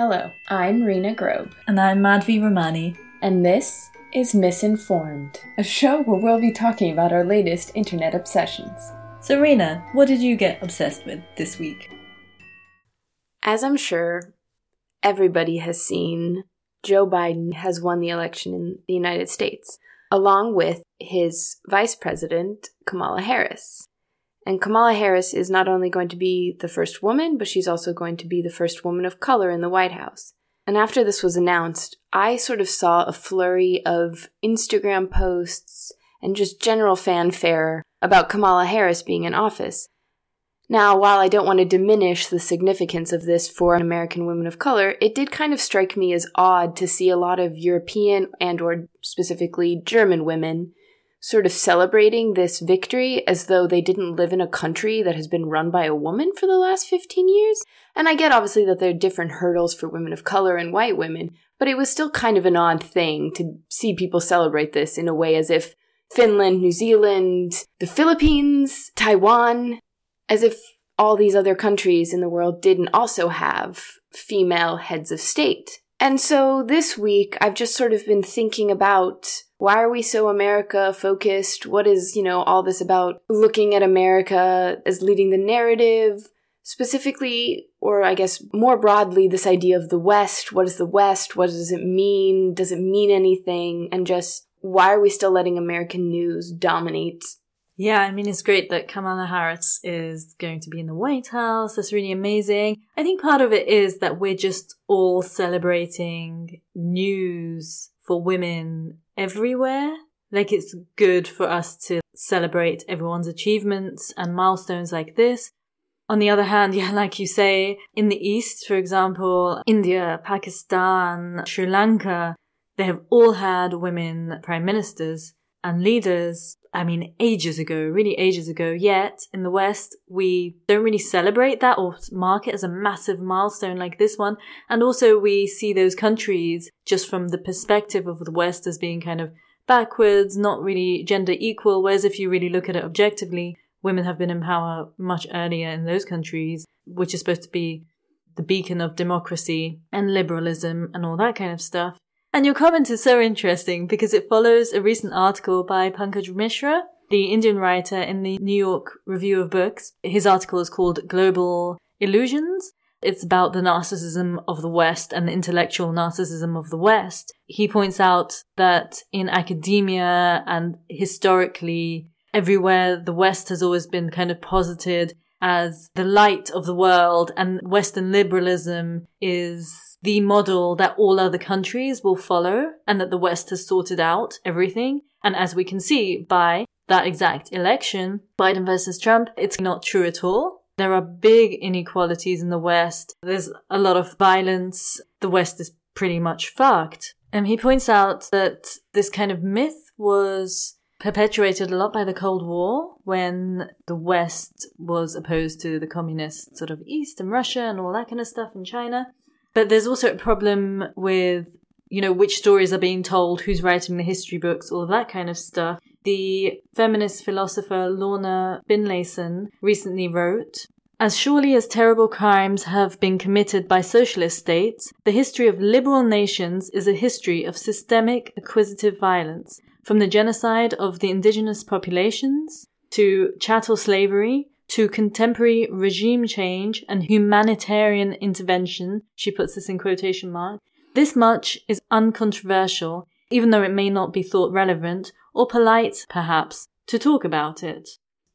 Hello, I'm Rena Grobe, And I'm Madhvi Ramani. and this is Misinformed, a show where we'll be talking about our latest internet obsessions. So, Rena, what did you get obsessed with this week? As I'm sure everybody has seen, Joe Biden has won the election in the United States, along with his vice president, Kamala Harris. And Kamala Harris is not only going to be the first woman, but she's also going to be the first woman of color in the White House. And after this was announced, I sort of saw a flurry of Instagram posts and just general fanfare about Kamala Harris being in office. Now, while I don't want to diminish the significance of this for American women of color, it did kind of strike me as odd to see a lot of European and or specifically German women sort of celebrating this victory as though they didn't live in a country that has been run by a woman for the last 15 years. And I get obviously that there are different hurdles for women of color and white women, but it was still kind of an odd thing to see people celebrate this in a way as if Finland, New Zealand, the Philippines, Taiwan, as if all these other countries in the world didn't also have female heads of state. And so this week, I've just sort of been thinking about why are we so America focused? What is, you know, all this about looking at America as leading the narrative? Specifically, or I guess more broadly, this idea of the West. What is the West? What does it mean? Does it mean anything? And just why are we still letting American news dominate Yeah, I mean, it's great that Kamala Harris is going to be in the White House. That's really amazing. I think part of it is that we're just all celebrating news for women everywhere. Like, it's good for us to celebrate everyone's achievements and milestones like this. On the other hand, yeah, like you say, in the East, for example, India, Pakistan, Sri Lanka, they have all had women prime ministers and leaders. I mean, ages ago, really ages ago. Yet in the West, we don't really celebrate that or mark it as a massive milestone like this one. And also we see those countries just from the perspective of the West as being kind of backwards, not really gender equal. Whereas if you really look at it objectively, women have been in power much earlier in those countries, which is supposed to be the beacon of democracy and liberalism and all that kind of stuff. And your comment is so interesting because it follows a recent article by Pankaj Mishra, the Indian writer in the New York Review of Books. His article is called Global Illusions. It's about the narcissism of the West and the intellectual narcissism of the West. He points out that in academia and historically, everywhere the West has always been kind of posited as the light of the world and Western liberalism is the model that all other countries will follow and that the West has sorted out everything. And as we can see by that exact election, Biden versus Trump, it's not true at all. There are big inequalities in the West. There's a lot of violence. The West is pretty much fucked. And he points out that this kind of myth was perpetuated a lot by the Cold War when the West was opposed to the communist sort of East and Russia and all that kind of stuff in China. But there's also a problem with, you know, which stories are being told, who's writing the history books, all of that kind of stuff. The feminist philosopher Lorna Finlayson recently wrote, as surely as terrible crimes have been committed by socialist states, the history of liberal nations is a history of systemic acquisitive violence, from the genocide of the indigenous populations to chattel slavery to contemporary regime change and humanitarian intervention, she puts this in quotation mark. This much is uncontroversial, even though it may not be thought relevant or polite, perhaps, to talk about it.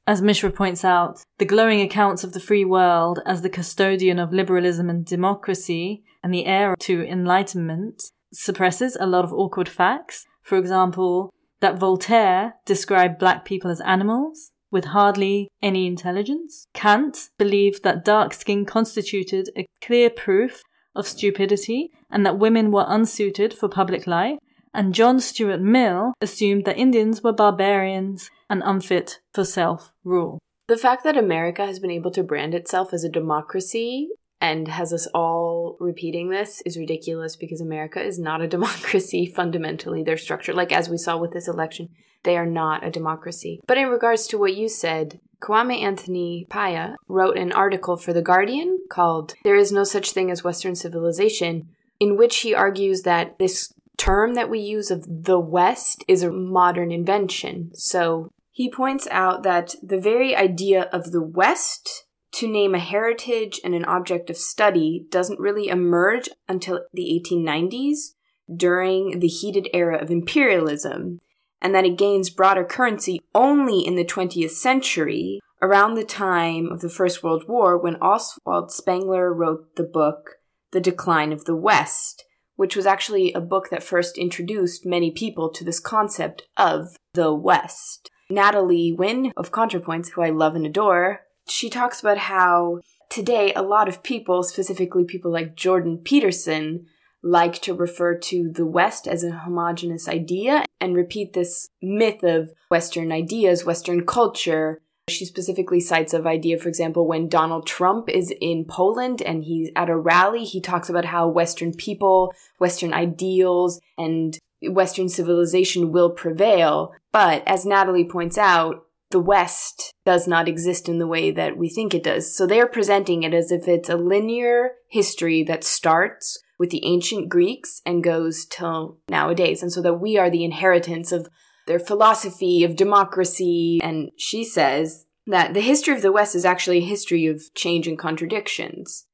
As Mishra points out, the glowing accounts of the free world as the custodian of liberalism and democracy and the heir to enlightenment suppresses a lot of awkward facts. For example, that Voltaire described black people as animals with hardly any intelligence. Kant believed that dark skin constituted a clear proof of stupidity and that women were unsuited for public life. And John Stuart Mill assumed that Indians were barbarians and unfit for self rule. The fact that America has been able to brand itself as a democracy and has us all repeating this is ridiculous because America is not a democracy fundamentally. Their structure, like as we saw with this election, they are not a democracy. But in regards to what you said, Kwame Anthony Appiah wrote an article for The Guardian called There is No Such Thing as Western Civilization, in which he argues that this term that we use of the West is a modern invention. So he points out that the very idea of the West to name a heritage and an object of study doesn't really emerge until the 1890s during the heated era of imperialism, and that it gains broader currency only in the 20th century, around the time of the First World War, when Oswald Spengler wrote the book The Decline of the West, which was actually a book that first introduced many people to this concept of the West. Natalie Wynn of ContraPoints, who I love and adore, she talks about how today a lot of people, specifically people like Jordan Peterson, like to refer to the West as a homogenous idea and repeat this myth of Western ideas, Western culture. She specifically cites of idea, for example, when Donald Trump is in Poland and he's at a rally, he talks about how Western people, Western ideals, and Western civilization will prevail. But as Natalie points out, the West does not exist in the way that we think it does. So they're presenting it as if it's a linear history that starts with the ancient Greeks and goes till nowadays. And so that we are the inheritance of their philosophy of democracy. And she says that the history of the West is actually a history of change and contradictions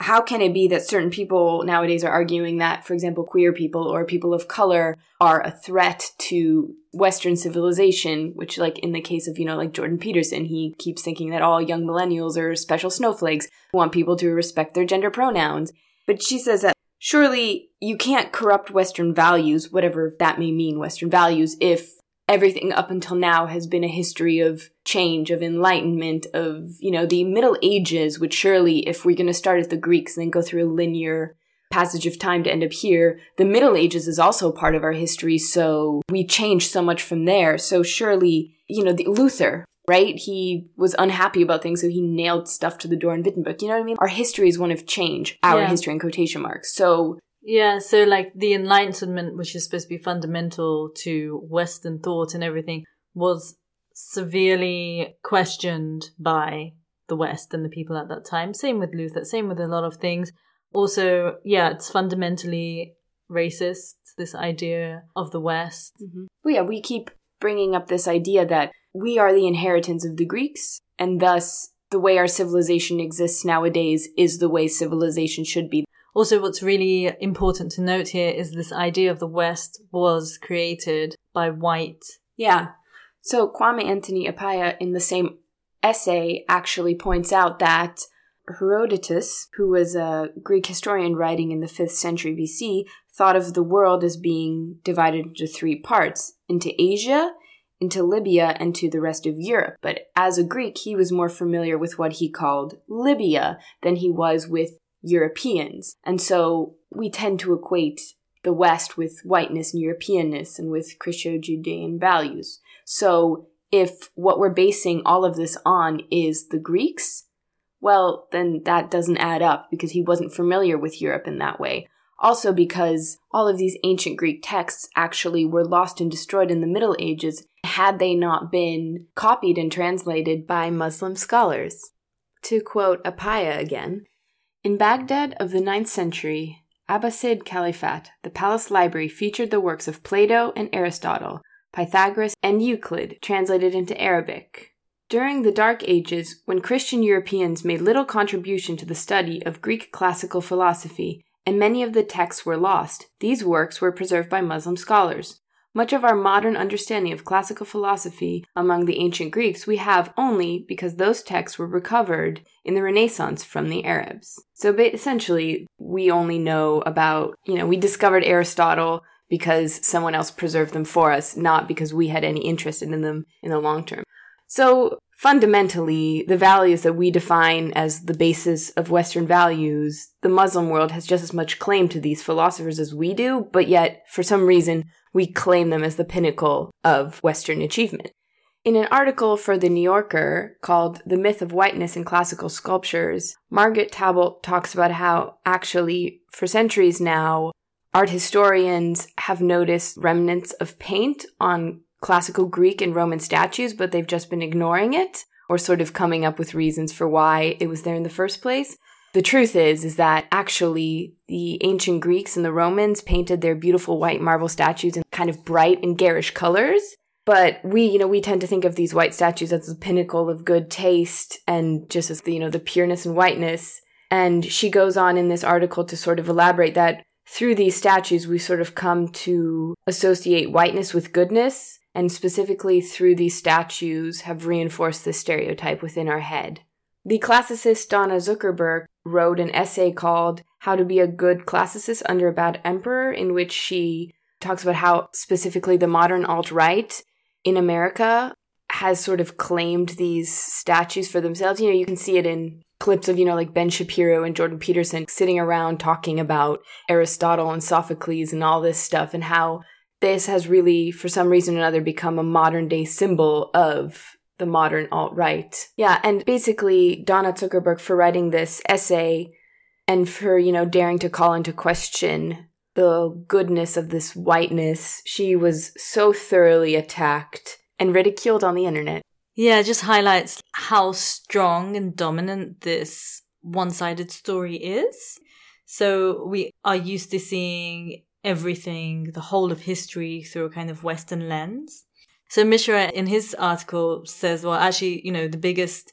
how can it be that certain people nowadays are arguing that, for example, queer people or people of color are a threat to Western civilization, which, like in the case of, you know, like Jordan Peterson, he keeps thinking that all young millennials are special snowflakes who want people to respect their gender pronouns. But she says that surely you can't corrupt Western values, whatever that may mean, Western values, if everything up until now has been a history of change, of enlightenment, of, you know, the Middle Ages, which surely, if we're going to start at the Greeks and then go through a linear passage of time to end up here, the Middle Ages is also part of our history, so we changed so much from there. So surely, you know, the Luther, right? He was unhappy about things, so he nailed stuff to the door in Wittenberg. You know what I mean? Our history is one of change, our yeah. history in quotation marks. So yeah, so like the Enlightenment, which is supposed to be fundamental to Western thought and everything, was severely questioned by the West and the people at that time. Same with Luther, same with a lot of things. Also, yeah, it's fundamentally racist, this idea of the West. Mm-hmm. Well, yeah, we keep bringing up this idea that we are the inheritance of the Greeks, and thus the way our civilization exists nowadays is the way civilization should be. Also, what's really important to note here is this idea of the West was created by white. Yeah. So Kwame Anthony Appiah, in the same essay, actually points out that Herodotus, who was a Greek historian writing in the 5th century BC, thought of the world as being divided into three parts into Asia, into Libya, and to the rest of Europe. But as a Greek, he was more familiar with what he called Libya than he was with Europeans. And so we tend to equate the West with whiteness and Europeanness and with Christo Judean values. So if what we're basing all of this on is the Greeks, well, then that doesn't add up because he wasn't familiar with Europe in that way. Also, because all of these ancient Greek texts actually were lost and destroyed in the Middle Ages had they not been copied and translated by Muslim scholars. To quote Appiah again, in Baghdad of the ninth century, Abbasid Caliphate, the palace library featured the works of Plato and Aristotle, Pythagoras, and Euclid translated into Arabic. During the Dark Ages, when Christian Europeans made little contribution to the study of Greek classical philosophy, and many of the texts were lost, these works were preserved by Muslim scholars. Much of our modern understanding of classical philosophy among the ancient Greeks we have only because those texts were recovered in the Renaissance from the Arabs. So essentially, we only know about, you know, we discovered Aristotle because someone else preserved them for us, not because we had any interest in them in the long term. So fundamentally, the values that we define as the basis of Western values, the Muslim world has just as much claim to these philosophers as we do, but yet, for some reason, we claim them as the pinnacle of Western achievement. In an article for The New Yorker called The Myth of Whiteness in Classical Sculptures, Margaret Talbot talks about how actually, for centuries now, art historians have noticed remnants of paint on classical Greek and Roman statues, but they've just been ignoring it. or sort of coming up with reasons for why it was there in the first place. The truth is, is that actually the ancient Greeks and the Romans painted their beautiful white marble statues in kind of bright and garish colors. But we, you know, we tend to think of these white statues as the pinnacle of good taste and just as the, you know, the pureness and whiteness. And she goes on in this article to sort of elaborate that through these statues, we sort of come to associate whiteness with goodness, and specifically through these statues have reinforced this stereotype within our head. The classicist Donna Zuckerberg wrote an essay called How to Be a Good Classicist Under a Bad Emperor, in which she talks about how specifically the modern alt right in America has sort of claimed these statues for themselves. You know, you can see it in clips of, you know, like Ben Shapiro and Jordan Peterson sitting around talking about Aristotle and Sophocles and all this stuff and how this has really, for some reason or another, become a modern day symbol of the modern alt right. Yeah, and basically, Donna Zuckerberg for writing this essay and for, you know, daring to call into question the goodness of this whiteness, she was so thoroughly attacked and ridiculed on the internet. Yeah, it just highlights how strong and dominant this one sided story is. So we are used to seeing everything, the whole of history through a kind of Western lens. So Mishra in his article says, well, actually, you know, the biggest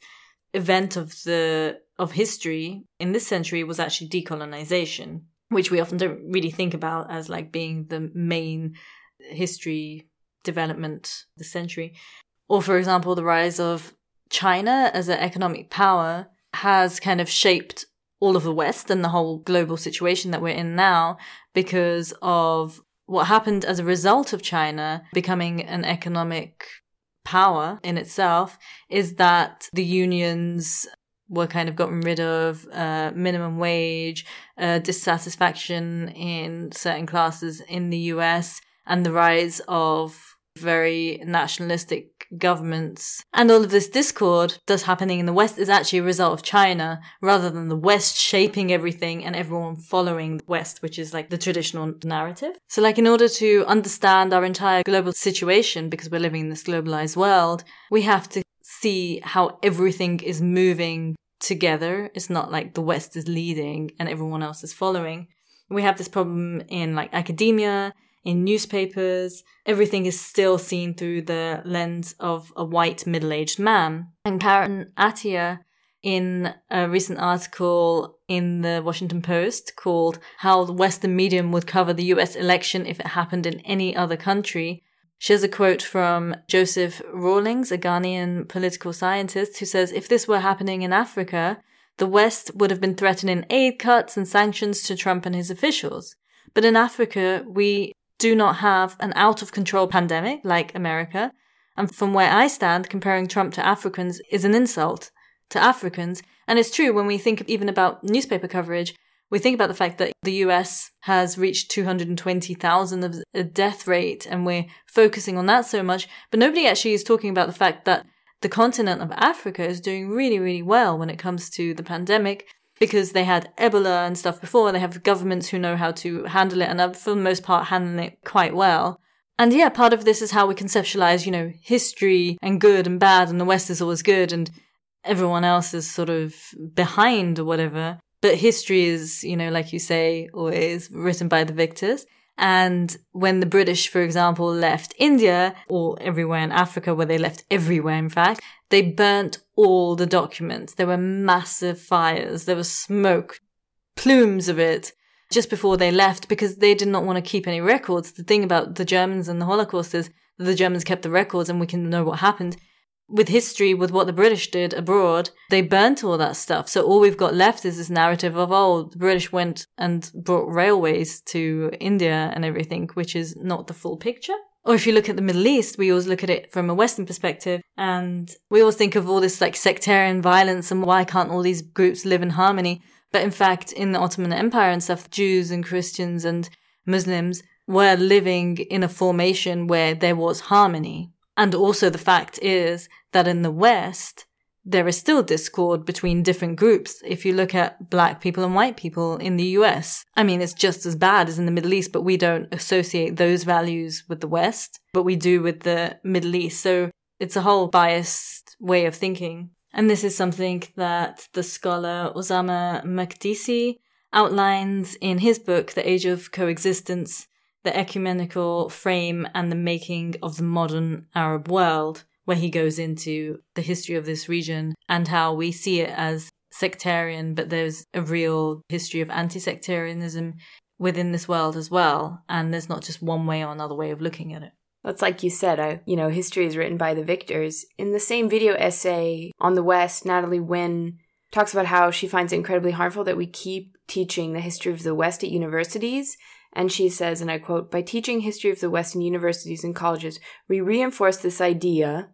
event of the, of history in this century was actually decolonization, which we often don't really think about as like being the main history development the century. Or, for example, the rise of China as an economic power has kind of shaped all of the West and the whole global situation that we're in now because of what happened as a result of China becoming an economic power in itself is that the unions were kind of gotten rid of, uh, minimum wage, uh, dissatisfaction in certain classes in the US, and the rise of very nationalistic governments. And all of this discord that's happening in the West is actually a result of China rather than the West shaping everything and everyone following the West, which is like the traditional narrative. So like in order to understand our entire global situation, because we're living in this globalized world, we have to see how everything is moving together. It's not like the West is leading and everyone else is following. We have this problem in like academia, in newspapers, everything is still seen through the lens of a white middle-aged man. And Karen Attiah, in a recent article in the Washington Post called How the Western Medium Would Cover the US Election If It Happened in Any Other Country, she has a quote from Joseph Rawlings, a Ghanaian political scientist, who says, If this were happening in Africa, the West would have been threatening aid cuts and sanctions to Trump and his officials. But in Africa, we do not have an out of control pandemic like America. And from where I stand, comparing Trump to Africans is an insult to Africans. And it's true when we think even about newspaper coverage, we think about the fact that the US has reached 220,000 of a death rate and we're focusing on that so much. But nobody actually is talking about the fact that the continent of Africa is doing really, really well when it comes to the pandemic because they had Ebola and stuff before. They have governments who know how to handle it and are for the most part handling it quite well. And yeah, part of this is how we conceptualize, you know, history and good and bad and the West is always good and everyone else is sort of behind or whatever. But history is, you know, like you say, always written by the victors. And when the British, for example, left India or everywhere in Africa, where they left everywhere, in fact, they burnt all the documents. There were massive fires. There was smoke, plumes of it just before they left because they did not want to keep any records. The thing about the Germans and the Holocaust is that the Germans kept the records and we can know what happened with history, with what the British did abroad, they burnt all that stuff. So all we've got left is this narrative of, oh, the British went and brought railways to India and everything, which is not the full picture. Or if you look at the Middle East, we always look at it from a Western perspective and we always think of all this like sectarian violence and why can't all these groups live in harmony? But in fact, in the Ottoman Empire and stuff, Jews and Christians and Muslims were living in a formation where there was harmony and also the fact is that in the West, there is still discord between different groups. If you look at black people and white people in the US, I mean, it's just as bad as in the Middle East, but we don't associate those values with the West, but we do with the Middle East. So it's a whole biased way of thinking. And this is something that the scholar Ussama Makdisi outlines in his book, The Age of Coexistence, the ecumenical frame and the making of the modern Arab world, where he goes into the history of this region and how we see it as sectarian, but there's a real history of anti-sectarianism within this world as well. And there's not just one way or another way of looking at it. That's like you said, I, you know, history is written by the victors. In the same video essay on the West, Natalie Wynn talks about how she finds it incredibly harmful that we keep teaching the history of the West at universities. And she says, and I quote, by teaching history of the West in universities and colleges, we reinforce this idea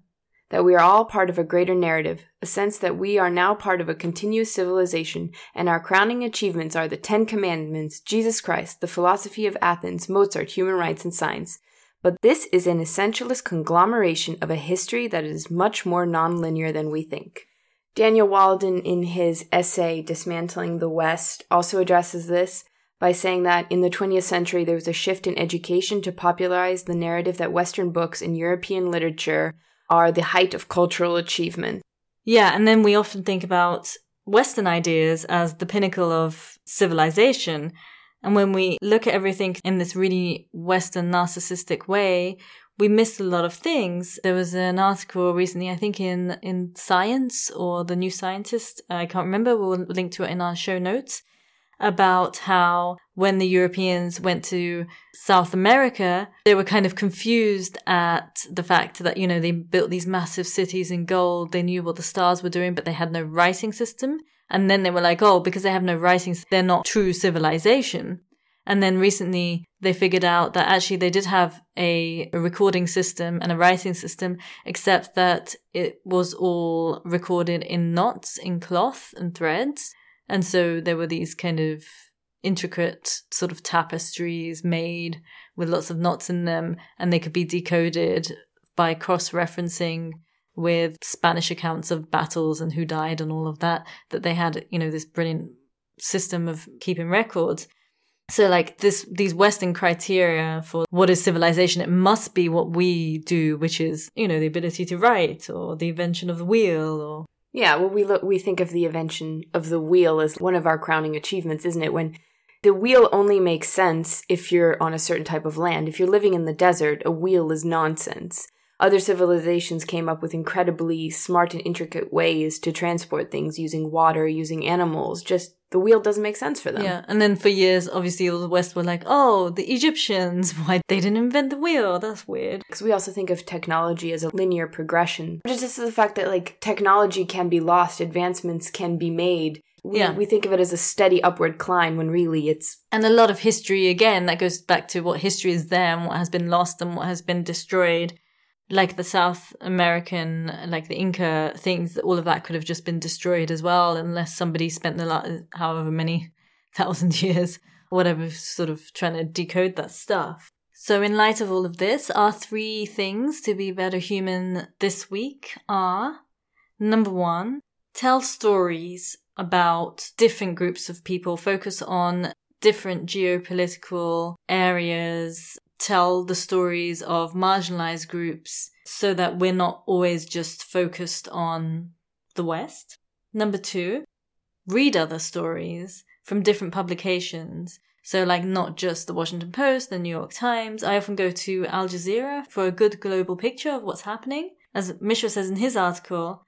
that we are all part of a greater narrative, a sense that we are now part of a continuous civilization, and our crowning achievements are the Ten Commandments, Jesus Christ, the philosophy of Athens, Mozart, human rights, and science. But this is an essentialist conglomeration of a history that is much more nonlinear than we think. Daniel Walden, in his essay Dismantling the West, also addresses this by saying that in the 20th century there was a shift in education to popularize the narrative that Western books and European literature are the height of cultural achievement. Yeah, and then we often think about Western ideas as the pinnacle of civilization. And when we look at everything in this really Western narcissistic way, we missed a lot of things. There was an article recently, I think in, in Science or the New Scientist. I can't remember. We'll link to it in our show notes about how when the Europeans went to South America, they were kind of confused at the fact that, you know, they built these massive cities in gold. They knew what the stars were doing, but they had no writing system. And then they were like, oh, because they have no writing, they're not true civilization. And then recently they figured out that actually they did have a, recording system and a writing system, except that it was all recorded in knots, in cloth and threads. And so there were these kind of intricate sort of tapestries made with lots of knots in them, and they could be decoded by cross referencing with Spanish accounts of battles and who died and all of that, that they had, you know, this brilliant system of keeping records. So like this, these Western criteria for what is civilization, it must be what we do, which is, you know, the ability to write or the invention of the wheel or. Yeah, well, we look, we think of the invention of the wheel as one of our crowning achievements, isn't it? When the wheel only makes sense if you're on a certain type of land. If you're living in the desert, a wheel is nonsense. Other civilizations came up with incredibly smart and intricate ways to transport things using water, using animals. Just the wheel doesn't make sense for them. Yeah. And then for years, obviously, the West were like, oh, the Egyptians, why they didn't invent the wheel? That's weird. Because we also think of technology as a linear progression. But it's just the fact that like technology can be lost, advancements can be made. We, yeah. we think of it as a steady upward climb when really it's. And a lot of history, again, that goes back to what history is there and what has been lost and what has been destroyed like the South American, like the Inca things, all of that could have just been destroyed as well, unless somebody spent the last, however many thousand years, or whatever, sort of trying to decode that stuff. So, in light of all of this, our three things to be better human this week are number one, tell stories about different groups of people, focus on different geopolitical areas, tell the stories of marginalized groups so that we're not always just focused on the West. Number two, read other stories from different publications. So, like, not just the Washington Post, the New York Times. I often go to Al Jazeera for a good global picture of what's happening. As Mishra says in his article,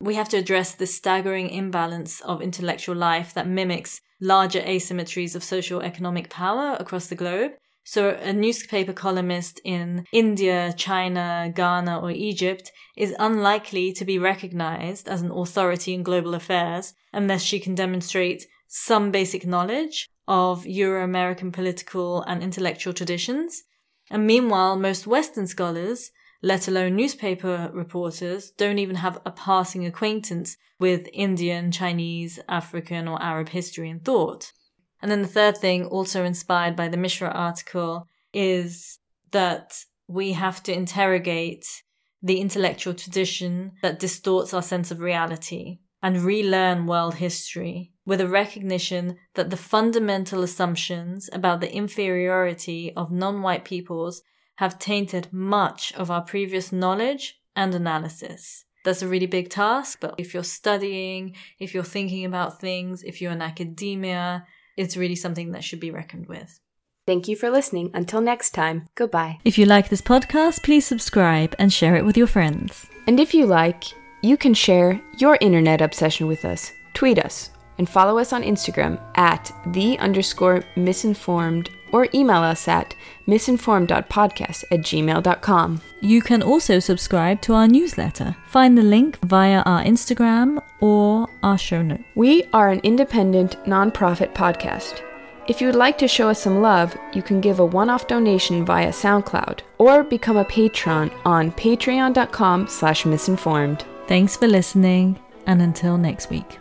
we have to address the staggering imbalance of intellectual life that mimics larger asymmetries of social economic power across the globe so a newspaper columnist in India, China, Ghana, or Egypt is unlikely to be recognized as an authority in global affairs unless she can demonstrate some basic knowledge of Euro-American political and intellectual traditions. And meanwhile, most Western scholars, let alone newspaper reporters, don't even have a passing acquaintance with Indian, Chinese, African, or Arab history and thought. And then the third thing, also inspired by the Mishra article, is that we have to interrogate the intellectual tradition that distorts our sense of reality and relearn world history with a recognition that the fundamental assumptions about the inferiority of non-white peoples have tainted much of our previous knowledge and analysis. That's a really big task, but if you're studying, if you're thinking about things, if you're in academia, it's really something that should be reckoned with. Thank you for listening. Until next time, goodbye. If you like this podcast, please subscribe and share it with your friends. And if you like, you can share your internet obsession with us. Tweet us and follow us on Instagram at the underscore misinformed or email us at misinformed.podcast at gmail.com. You can also subscribe to our newsletter. Find the link via our Instagram or our show notes. We are an independent, nonprofit podcast. If you would like to show us some love, you can give a one-off donation via SoundCloud or become a patron on patreon.com slash misinformed. Thanks for listening, and until next week.